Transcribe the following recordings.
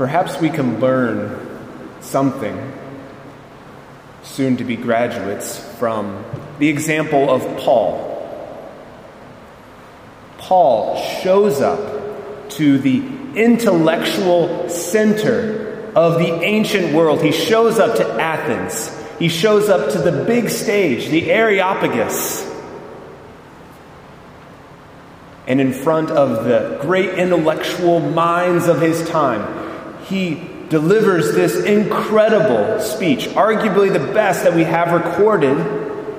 perhaps we can learn something, soon to be graduates, from the example of Paul. Paul shows up to the intellectual center of the ancient world. He shows up to Athens. He shows up to the big stage, the Areopagus. And in front of the great intellectual minds of his time, he delivers this incredible speech, arguably the best that we have recorded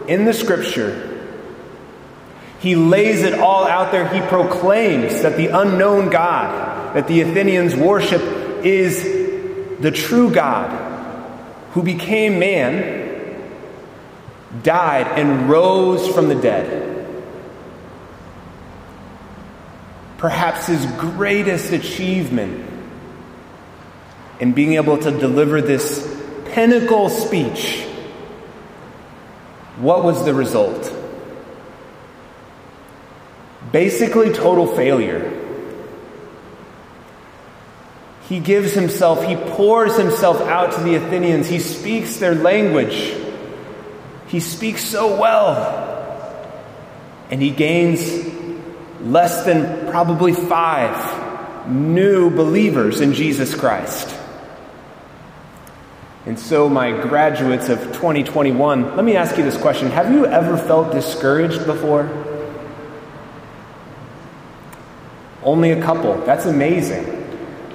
in the scripture. He lays it all out there. He proclaims that the unknown God that the Athenians worship is the true God who became man, died, and rose from the dead. Perhaps his greatest achievement in being able to deliver this pinnacle speech, what was the result? Basically, total failure. He gives himself, he pours himself out to the Athenians. He speaks their language. He speaks so well. And he gains less than probably five new believers in Jesus Christ. And so, my graduates of 2021, let me ask you this question Have you ever felt discouraged before? Only a couple. That's amazing.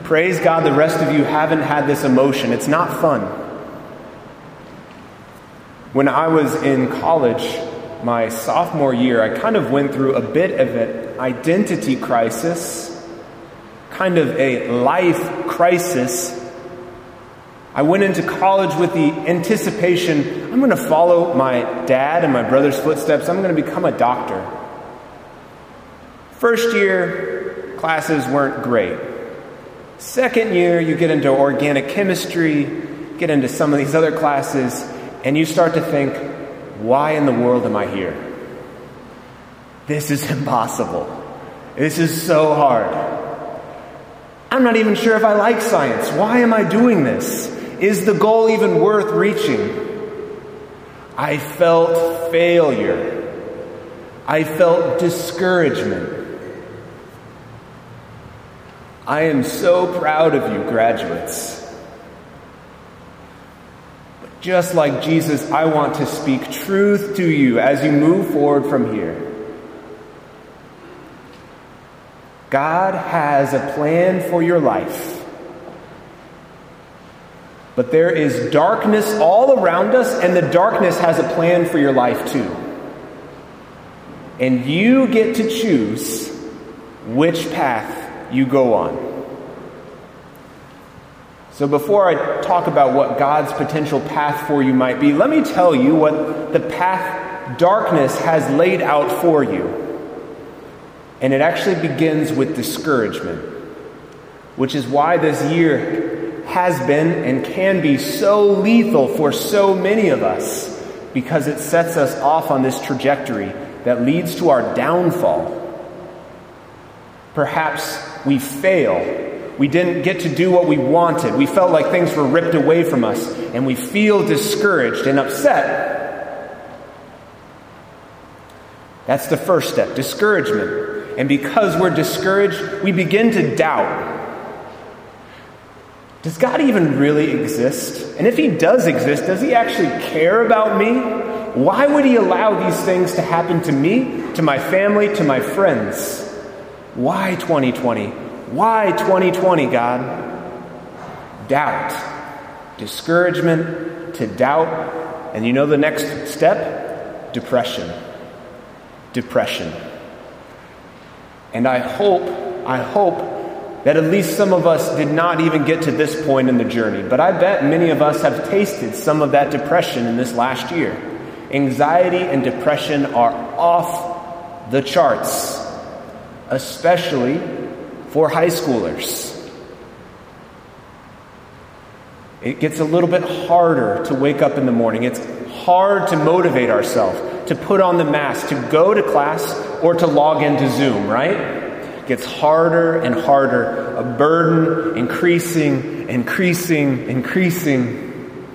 Praise God, the rest of you haven't had this emotion. It's not fun. When I was in college, my sophomore year, I kind of went through a bit of an identity crisis, kind of a life crisis I went into college with the anticipation I'm going to follow my dad and my brother's footsteps. I'm going to become a doctor. First year, classes weren't great. Second year, you get into organic chemistry, get into some of these other classes, and you start to think, why in the world am I here? This is impossible. This is so hard. I'm not even sure if I like science. Why am I doing this? Is the goal even worth reaching? I felt failure. I felt discouragement. I am so proud of you, graduates. But just like Jesus, I want to speak truth to you as you move forward from here. God has a plan for your life. But there is darkness all around us, and the darkness has a plan for your life too. And you get to choose which path you go on. So, before I talk about what God's potential path for you might be, let me tell you what the path darkness has laid out for you. And it actually begins with discouragement, which is why this year has been and can be so lethal for so many of us because it sets us off on this trajectory that leads to our downfall. Perhaps we fail. We didn't get to do what we wanted. We felt like things were ripped away from us, and we feel discouraged and upset. That's the first step discouragement. And because we're discouraged, we begin to doubt. Does God even really exist? And if He does exist, does He actually care about me? Why would He allow these things to happen to me, to my family, to my friends? Why 2020? Why 2020, God? Doubt, discouragement, to doubt. And you know the next step? Depression. Depression. And I hope, I hope that at least some of us did not even get to this point in the journey. But I bet many of us have tasted some of that depression in this last year. Anxiety and depression are off the charts, especially for high schoolers. It gets a little bit harder to wake up in the morning. It's hard to motivate ourselves, to put on the mask, to go to class, or to log into Zoom, right? Gets harder and harder, a burden increasing, increasing, increasing.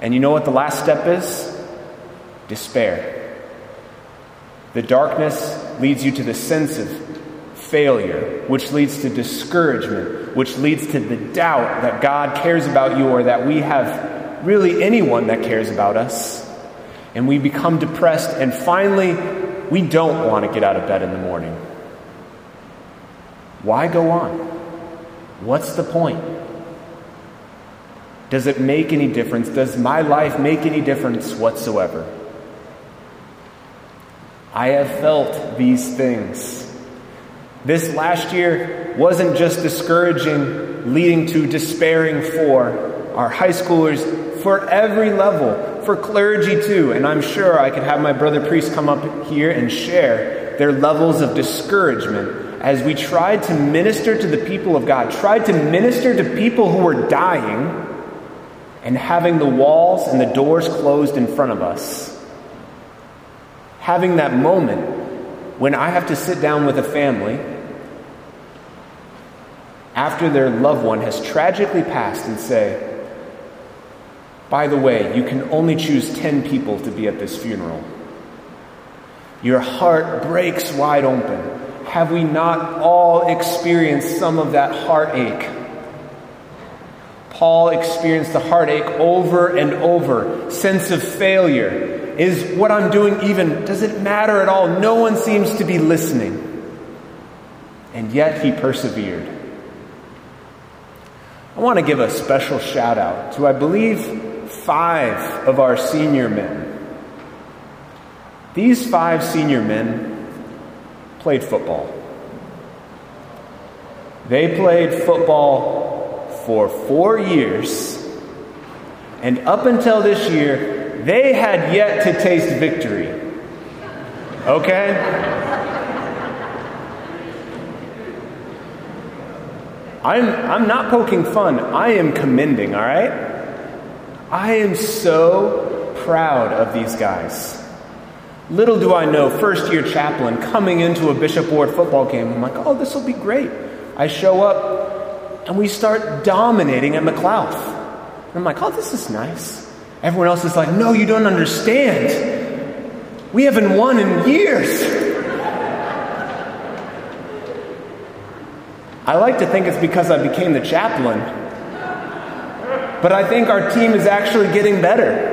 And you know what the last step is? Despair. The darkness leads you to the sense of failure, which leads to discouragement, which leads to the doubt that God cares about you or that we have really anyone that cares about us. And we become depressed, and finally, we don't want to get out of bed in the morning. Why go on? What's the point? Does it make any difference? Does my life make any difference whatsoever? I have felt these things. This last year wasn't just discouraging, leading to despairing for our high schoolers, for every level, for clergy too. And I'm sure I could have my brother priest come up here and share their levels of discouragement as we tried to minister to the people of God, tried to minister to people who were dying and having the walls and the doors closed in front of us. Having that moment when I have to sit down with a family after their loved one has tragically passed and say, by the way, you can only choose 10 people to be at this funeral. Your heart breaks wide open. Have we not all experienced some of that heartache? Paul experienced the heartache over and over. Sense of failure. Is what I'm doing even, does it matter at all? No one seems to be listening. And yet he persevered. I want to give a special shout out to, I believe, five of our senior men. These five senior men played football. They played football for four years, and up until this year, they had yet to taste victory. Okay? I'm, I'm not poking fun. I am commending, all right? I am so proud of these guys. Little do I know, first year chaplain coming into a Bishop Ward football game, I'm like, oh, this will be great. I show up and we start dominating at McLouth. And I'm like, oh, this is nice. Everyone else is like, no, you don't understand. We haven't won in years. I like to think it's because I became the chaplain. But I think our team is actually getting better.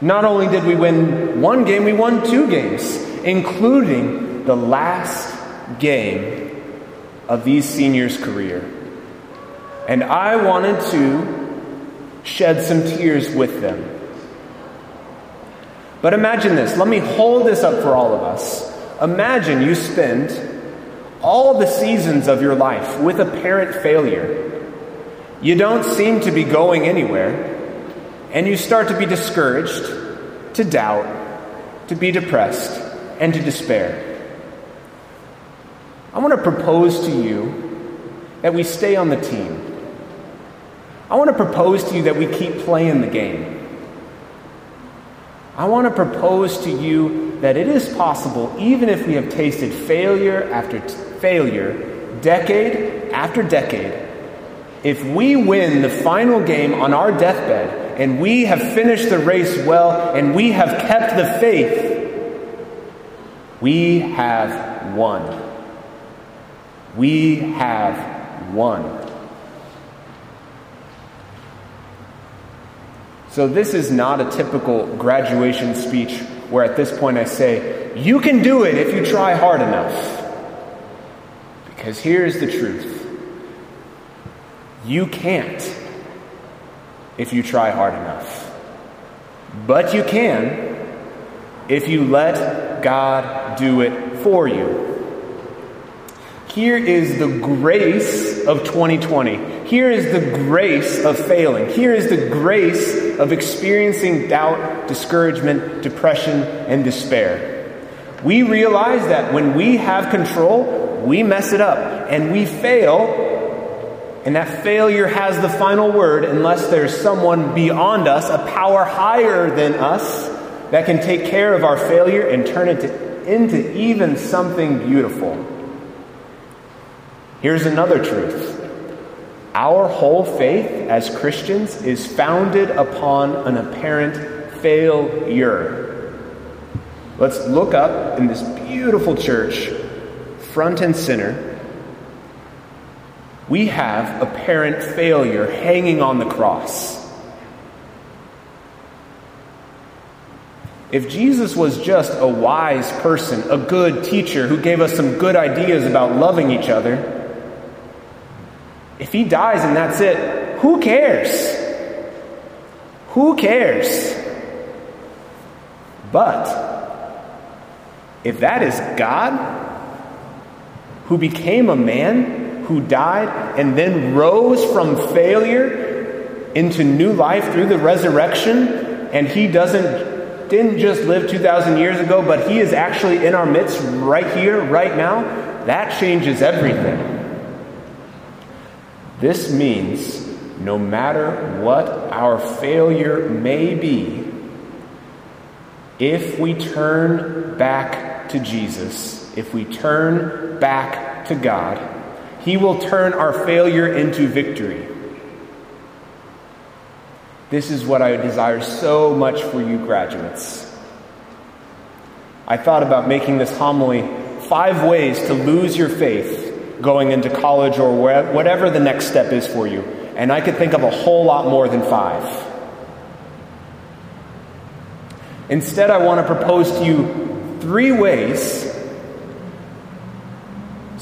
Not only did we win one game, we won two games, including the last game of these seniors' career. And I wanted to shed some tears with them. But imagine this. Let me hold this up for all of us. Imagine you spend all the seasons of your life with apparent failure. You don't seem to be going anywhere, and you start to be discouraged, to doubt, to be depressed, and to despair. I want to propose to you that we stay on the team. I want to propose to you that we keep playing the game. I want to propose to you that it is possible, even if we have tasted failure after t- failure, decade after decade, if we win the final game on our deathbed and we have finished the race well and we have kept the faith, we have won. We have won. So, this is not a typical graduation speech where at this point I say, You can do it if you try hard enough. Because here's the truth you can't if you try hard enough. But you can if you let God do it for you. Here is the grace of 2020. Here is the grace of failing. Here is the grace of experiencing doubt, discouragement, depression, and despair. We realize that when we have control, we mess it up and we fail, and that failure has the final word unless there's someone beyond us, a power higher than us, that can take care of our failure and turn it into even something beautiful. Here's another truth our whole faith as Christians is founded upon an apparent failure. Let's look up in this beautiful church, front and center. We have apparent failure hanging on the cross. If Jesus was just a wise person, a good teacher who gave us some good ideas about loving each other, if he dies and that's it, who cares? Who cares? But if that is God who became a man, who died and then rose from failure into new life through the resurrection, and he doesn't didn't just live 2,000 years ago, but he is actually in our midst right here, right now, that changes everything. This means no matter what our failure may be, if we turn back to Jesus, if we turn back to God, He will turn our failure into victory. This is what I desire so much for you graduates. I thought about making this homily five ways to lose your faith going into college or whatever the next step is for you. And I could think of a whole lot more than five. Instead, I want to propose to you three ways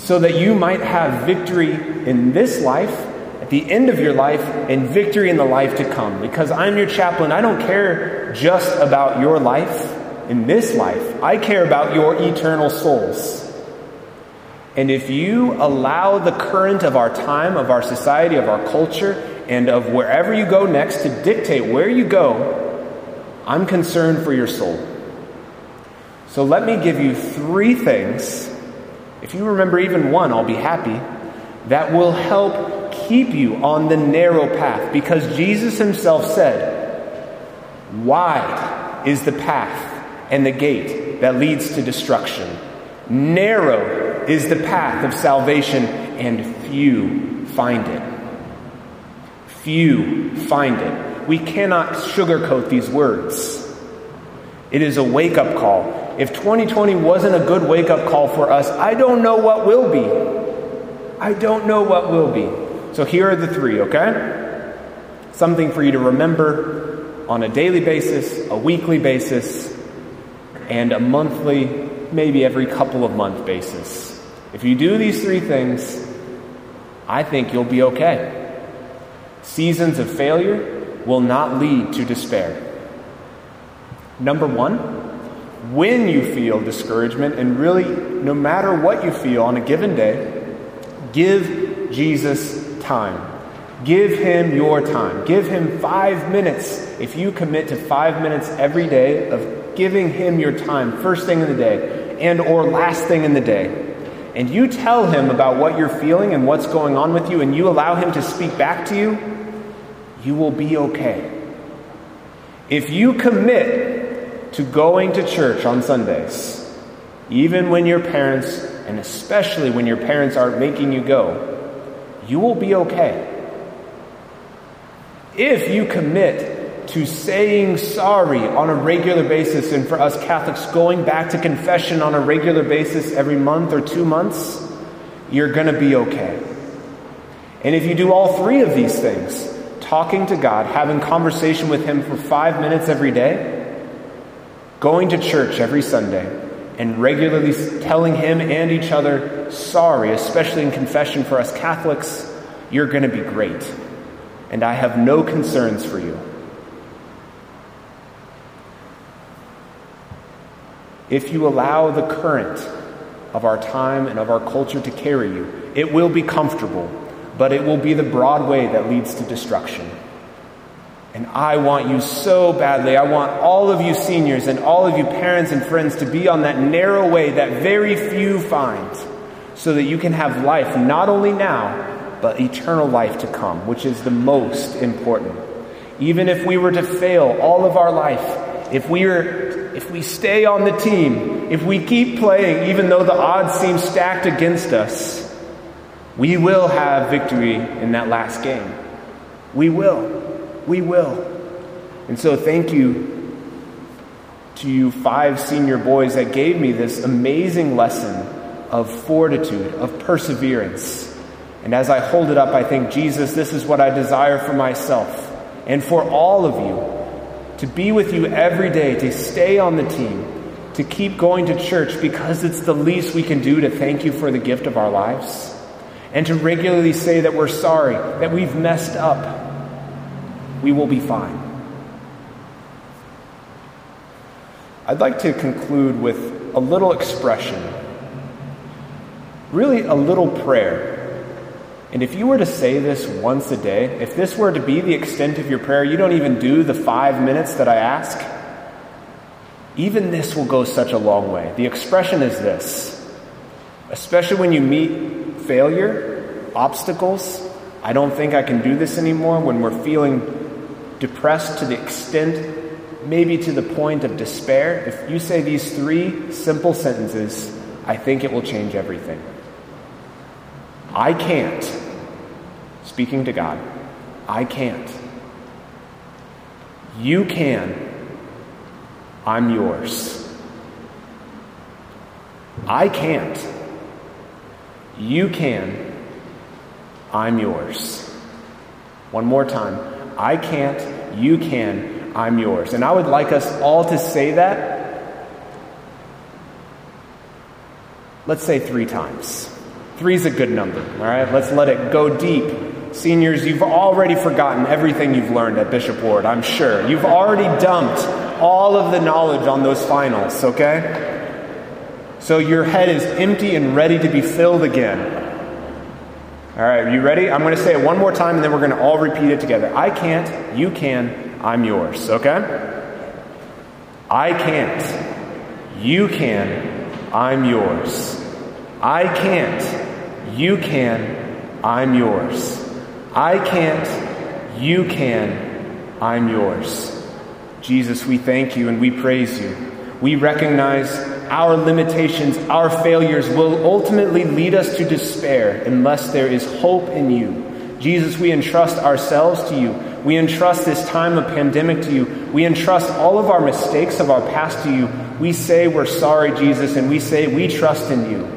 so that you might have victory in this life, at the end of your life, and victory in the life to come. Because I'm your chaplain, I don't care just about your life in this life, I care about your eternal souls. And if you allow the current of our time, of our society, of our culture, and of wherever you go next to dictate where you go, I'm concerned for your soul. So let me give you three things. If you remember even one, I'll be happy. That will help keep you on the narrow path. Because Jesus himself said, Wide is the path and the gate that leads to destruction. Narrow is the path of salvation, and few find it. Few find it. We cannot sugarcoat these words. It is a wake up call. If 2020 wasn't a good wake up call for us, I don't know what will be. I don't know what will be. So here are the three, okay? Something for you to remember on a daily basis, a weekly basis, and a monthly, maybe every couple of month basis. If you do these three things, I think you'll be okay. Seasons of failure will not lead to despair. Number one, when you feel discouragement, and really no matter what you feel on a given day, give Jesus time. Give him your time. Give him five minutes. If you commit to five minutes every day of giving him your time, first thing in the day and or last thing in the day, and you tell him about what you're feeling and what's going on with you, and you allow him to speak back to you, you will be okay. If you commit to going to church on Sundays, even when your parents, and especially when your parents aren't making you go, you will be okay. If you commit to saying sorry on a regular basis, and for us Catholics, going back to confession on a regular basis every month or two months, you're going to be okay. And if you do all three of these things, talking to God, having conversation with Him for five minutes every day, going to church every Sunday, and regularly telling Him and each other sorry, especially in confession for us Catholics, you're going to be great. And I have no concerns for you. If you allow the current of our time and of our culture to carry you, it will be comfortable, but it will be the broad way that leads to destruction. And I want you so badly. I want all of you seniors and all of you parents and friends to be on that narrow way that very few find so that you can have life not only now, but eternal life to come, which is the most important. Even if we were to fail all of our life, if we are, if we stay on the team, if we keep playing, even though the odds seem stacked against us, we will have victory in that last game. We will. We will. And so, thank you to you five senior boys that gave me this amazing lesson of fortitude, of perseverance. And as I hold it up, I think, Jesus, this is what I desire for myself and for all of you to be with you every day, to stay on the team, to keep going to church because it's the least we can do to thank you for the gift of our lives, and to regularly say that we're sorry, that we've messed up. We will be fine. I'd like to conclude with a little expression, really a little prayer and if you were to say this once a day, if this were to be the extent of your prayer, you don't even do the five minutes that I ask, even this will go such a long way. The expression is this especially when you meet failure, obstacles. I don't think I can do this anymore when we're feeling depressed to the extent, maybe to the point of despair. If you say these three simple sentences, I think it will change everything. I can't. Speaking to God, I can't. You can. I'm yours. I can't. You can. I'm yours. One more time. I can't. You can. I'm yours. And I would like us all to say that. Let's say three times. Three's a good number, all right? Let's let it go deep. Seniors, you've already forgotten everything you've learned at Bishop Ward, I'm sure. You've already dumped all of the knowledge on those finals, okay? So your head is empty and ready to be filled again. All right, you ready? I'm going to say it one more time and then we're going to all repeat it together. I can't, you can, I'm yours, okay? I can't, you can, I'm yours. I can't, you can, I'm yours. I can't, you can, I'm yours. Jesus, we thank you and we praise you. We recognize our limitations, our failures will ultimately lead us to despair unless there is hope in you. Jesus, we entrust ourselves to you. We entrust this time of pandemic to you. We entrust all of our mistakes of our past to you. We say we're sorry, Jesus, and we say we trust in you.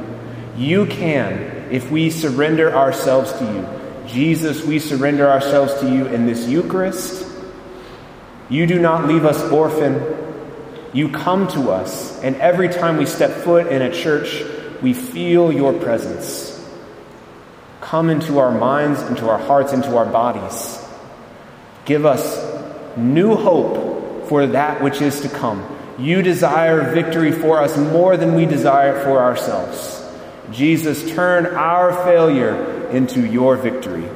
You can if we surrender ourselves to you. Jesus, we surrender ourselves to you in this Eucharist. You do not leave us orphan. You come to us, and every time we step foot in a church, we feel your presence. Come into our minds, into our hearts, into our bodies. Give us new hope for that which is to come. You desire victory for us more than we desire it for ourselves. Jesus, turn our failure into your victory.